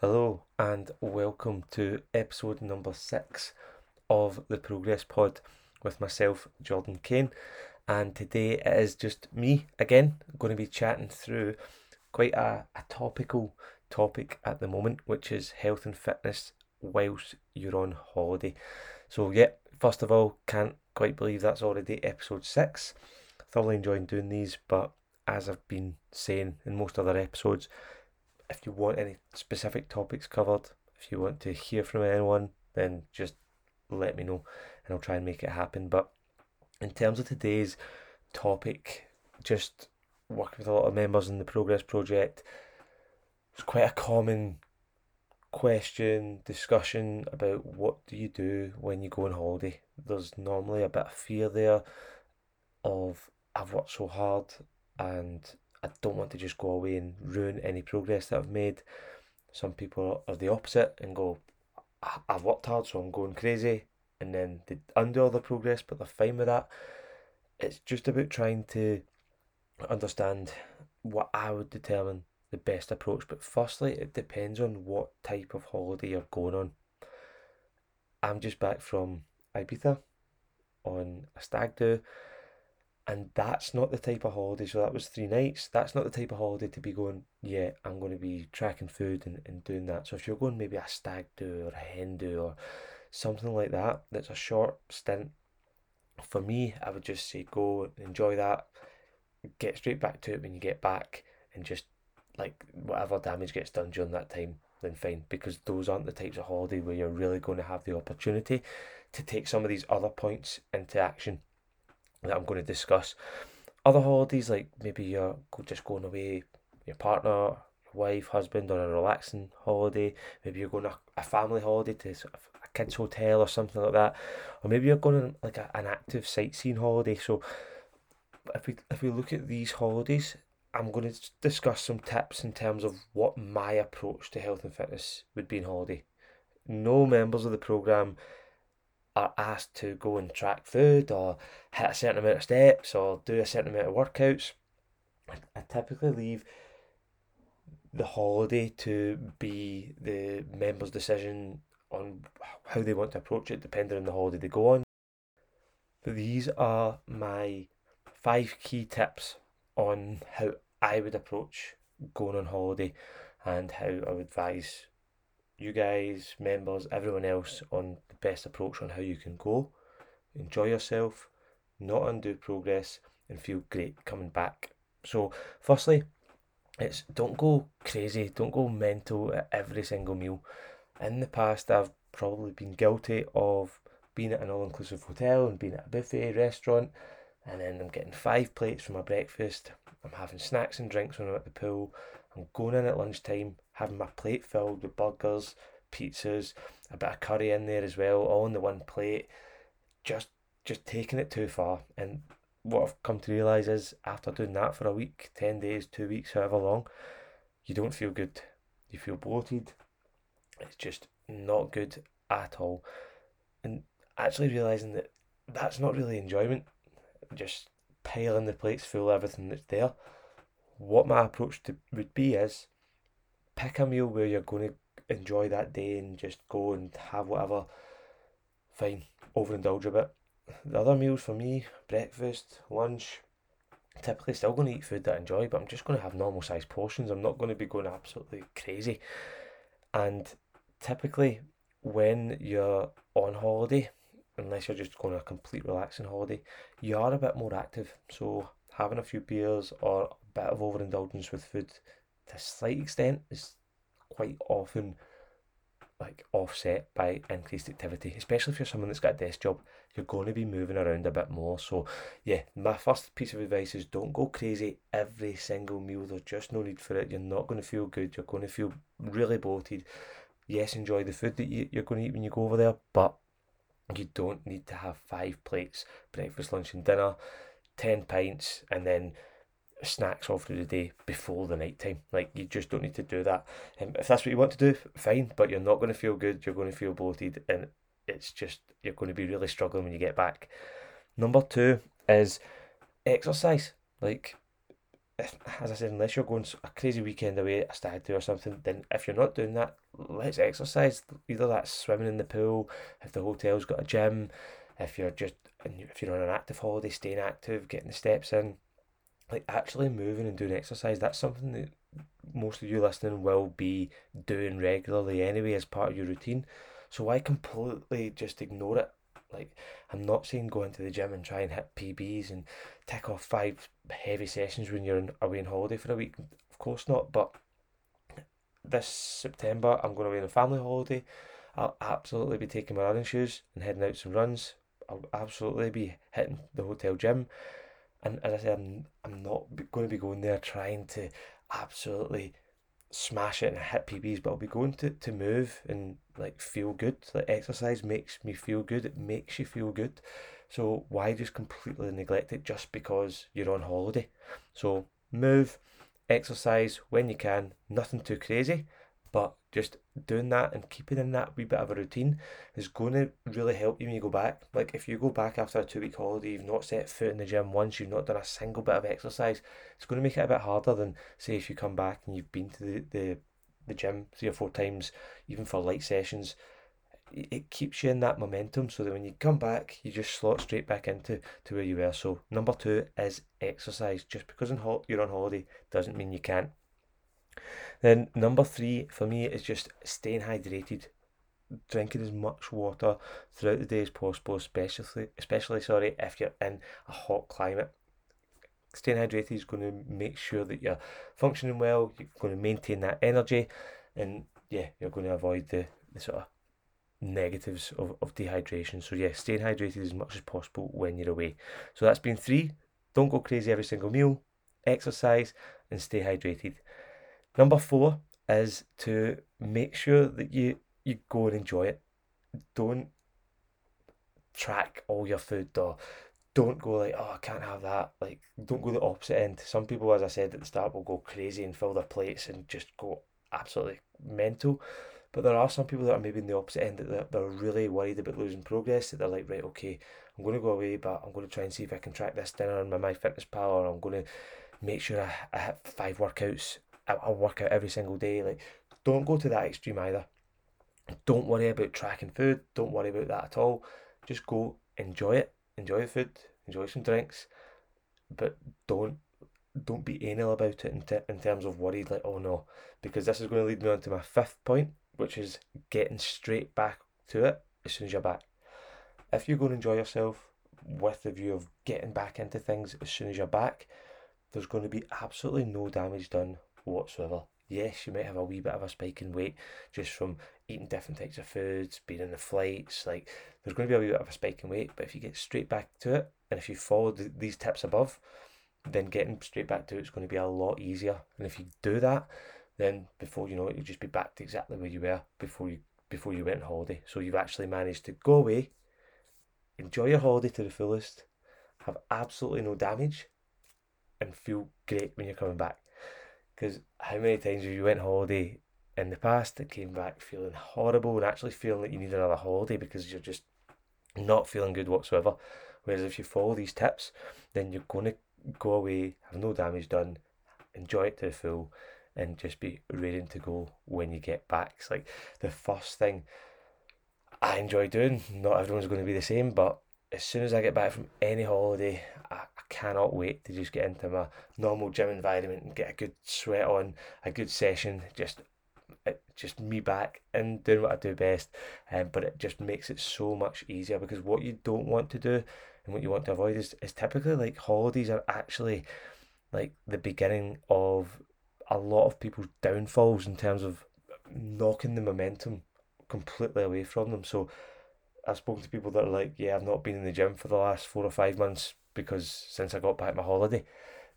Hello and welcome to episode number six of the Progress Pod with myself, Jordan Kane. And today it is just me again. Going to be chatting through quite a, a topical topic at the moment, which is health and fitness whilst you're on holiday. So, yeah, first of all, can't quite believe that's already episode six. Thoroughly enjoying doing these, but as I've been saying in most other episodes, if you want any specific topics covered, if you want to hear from anyone, then just let me know and I'll try and make it happen. But in terms of today's topic, just working with a lot of members in the Progress Project, it's quite a common question, discussion about what do you do when you go on holiday. There's normally a bit of fear there of I've worked so hard and I don't want to just go away and ruin any progress that I've made. Some people are the opposite and go, I've worked hard, so I'm going crazy, and then they undo all the progress, but they're fine with that. It's just about trying to understand what I would determine the best approach. But firstly, it depends on what type of holiday you're going on. I'm just back from Ibiza on a stag do and that's not the type of holiday. So that was three nights. That's not the type of holiday to be going, yeah, I'm going to be tracking food and, and doing that. So if you're going maybe a stag do or a hen do or something like that, that's a short stint. For me, I would just say go enjoy that, get straight back to it when you get back, and just like whatever damage gets done during that time, then fine. Because those aren't the types of holiday where you're really going to have the opportunity to take some of these other points into action that I'm going to discuss. Other holidays, like maybe you're just going away, your partner, wife, husband, on a relaxing holiday. Maybe you're going on a family holiday to a kids' hotel or something like that, or maybe you're going on like a, an active sightseeing holiday. So, if we if we look at these holidays, I'm going to discuss some tips in terms of what my approach to health and fitness would be in holiday. No members of the program are asked to go and track food or hit a certain amount of steps or do a certain amount of workouts, I typically leave the holiday to be the member's decision on how they want to approach it, depending on the holiday they go on. But these are my five key tips on how I would approach going on holiday and how I would advise you guys, members, everyone else on the best approach on how you can go, enjoy yourself, not undo progress, and feel great coming back. So, firstly, it's don't go crazy, don't go mental at every single meal. In the past, I've probably been guilty of being at an all inclusive hotel and being at a buffet restaurant, and then I'm getting five plates for my breakfast. I'm having snacks and drinks when I'm at the pool. I'm going in at lunchtime, having my plate filled with burgers, pizzas, a bit of curry in there as well, all in the one plate. Just just taking it too far. And what I've come to realise is after doing that for a week, ten days, two weeks, however long, you don't feel good. You feel bloated. It's just not good at all. And actually realising that that's not really enjoyment. Just piling the plates full of everything that's there what my approach to would be is pick a meal where you're going to enjoy that day and just go and have whatever. Fine, overindulge a bit. The other meals for me, breakfast, lunch, typically still going to eat food that I enjoy, but I'm just going to have normal sized portions. I'm not going to be going absolutely crazy. And typically, when you're on holiday, unless you're just going on a complete relaxing holiday, you are a bit more active. So having a few beers or a bit of overindulgence with food to a slight extent is quite often like offset by increased activity, especially if you're someone that's got a desk job, you're going to be moving around a bit more. So, yeah, my first piece of advice is don't go crazy every single meal. There's just no need for it. You're not going to feel good. You're going to feel really bloated. Yes, enjoy the food that you, you're going to eat when you go over there, but you don't need to have five plates breakfast, lunch, and dinner. 10 pints and then snacks all through the day before the night time. Like you just don't need to do that. Um, if that's what you want to do, fine, but you're not going to feel good, you're going to feel bloated, and it's just you're going to be really struggling when you get back. Number two is exercise. Like as I said, unless you're going a crazy weekend away, a stag do or something, then if you're not doing that, let's exercise. Either that's swimming in the pool, if the hotel's got a gym, if you're just if you're on an active holiday, staying active, getting the steps in, like actually moving and doing exercise. That's something that most of you listening will be doing regularly anyway as part of your routine. So why completely just ignore it? Like I'm not saying go into the gym and try and hit PBs and tick off five heavy sessions when you're away on holiday for a week. Of course not. But this September I'm going away on a family holiday. I'll absolutely be taking my running shoes and heading out some runs. I'll absolutely be hitting the hotel gym. And as I said, I'm, I'm not going to be going there trying to absolutely smash it and hit PBs, but I'll be going to, to move and like feel good. Like exercise makes me feel good. It makes you feel good. So why just completely neglect it just because you're on holiday? So move, exercise when you can, nothing too crazy, but just doing that and keeping in that wee bit of a routine is going to really help you when you go back. Like if you go back after a two week holiday, you've not set foot in the gym once, you've not done a single bit of exercise, it's going to make it a bit harder than say if you come back and you've been to the, the, the gym three or four times, even for light sessions. It keeps you in that momentum so that when you come back, you just slot straight back into to where you were. So number two is exercise. Just because you're on holiday doesn't mean you can't then number three for me is just staying hydrated, drinking as much water throughout the day as possible, especially especially sorry if you're in a hot climate. Staying hydrated is going to make sure that you're functioning well. You're going to maintain that energy, and yeah, you're going to avoid the, the sort of negatives of, of dehydration. So yeah, staying hydrated as much as possible when you're away. So that's been three. Don't go crazy every single meal. Exercise and stay hydrated. Number four is to make sure that you you go and enjoy it. Don't track all your food don't go like, oh, I can't have that. Like, don't go the opposite end. Some people, as I said at the start, will go crazy and fill their plates and just go absolutely mental. But there are some people that are maybe in the opposite end that they're, they're really worried about losing progress. That they're like, right, okay, I'm going to go away, but I'm going to try and see if I can track this down on my MyFitnessPal, or I'm going to make sure I, I hit five workouts I, work out every single day. Like, don't go to that extreme either. Don't worry about tracking food. Don't worry about that at all. Just go enjoy it. Enjoy the food. Enjoy some drinks, but don't don't be anal about it in, in terms of worried like oh no because this is going to lead me on to my fifth point which is getting straight back to it as soon as you're back if you're going to enjoy yourself with the view of getting back into things as soon as you're back there's going to be absolutely no damage done whatsoever. Yes, you might have a wee bit of a spike in weight just from eating different types of foods, being in the flights. Like, there's going to be a wee bit of a spike in weight, but if you get straight back to it, and if you follow the, these tips above, then getting straight back to it is going to be a lot easier. And if you do that, then before you know it, you'll just be back to exactly where you were before you before you went on holiday. So you've actually managed to go away, enjoy your holiday to the fullest, have absolutely no damage, and feel great when you're coming back. Because how many times have you went holiday in the past that came back feeling horrible and actually feeling that you need another holiday because you're just not feeling good whatsoever? Whereas if you follow these tips, then you're going to go away, have no damage done, enjoy it to the full, and just be ready to go when you get back. It's like the first thing I enjoy doing. Not everyone's going to be the same, but as soon as I get back from any holiday, I, I cannot wait to just get into my normal gym environment and get a good sweat on, a good session. Just just me back and doing what I do best. Um, but it just makes it so much easier because what you don't want to do and what you want to avoid is, is typically like holidays are actually like the beginning of a lot of people's downfalls in terms of knocking the momentum completely away from them. So I've spoken to people that are like, yeah, I've not been in the gym for the last four or five months because since I got back my holiday,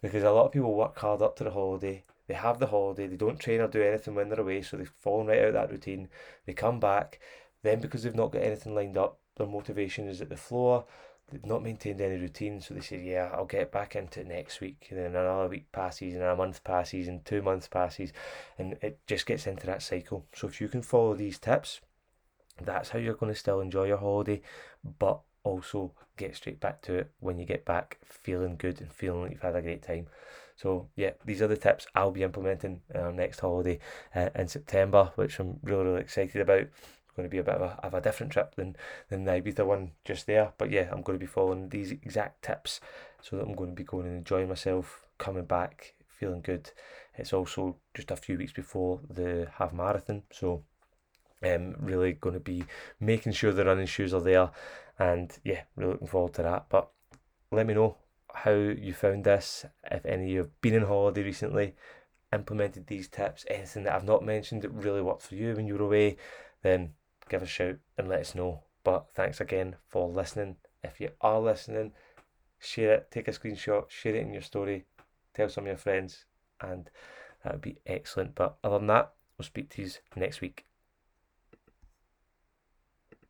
because a lot of people work hard up to the holiday. They have the holiday. They don't train or do anything when they're away, so they've fallen right out of that routine. They come back, then because they've not got anything lined up, their motivation is at the floor. They've not maintained any routine, so they say, "Yeah, I'll get back into it next week." And then another week passes, and a month passes, and two months passes, and it just gets into that cycle. So if you can follow these tips, that's how you're going to still enjoy your holiday, but also get straight back to it when you get back feeling good and feeling like you've had a great time. So yeah, these are the tips I'll be implementing in our next holiday uh, in September, which I'm really really excited about. It's going to be a bit of a, of a different trip than than the Ibiza one just there, but yeah, I'm going to be following these exact tips so that I'm going to be going and enjoying myself, coming back feeling good. It's also just a few weeks before the half marathon, so um, really going to be making sure the running shoes are there, and yeah, really looking forward to that. But let me know how you found this. If any of you have been on holiday recently, implemented these tips, anything that I've not mentioned that really worked for you when you were away, then give a shout and let us know. But thanks again for listening. If you are listening, share it, take a screenshot, share it in your story, tell some of your friends, and that would be excellent. But other than that, we'll speak to you next week.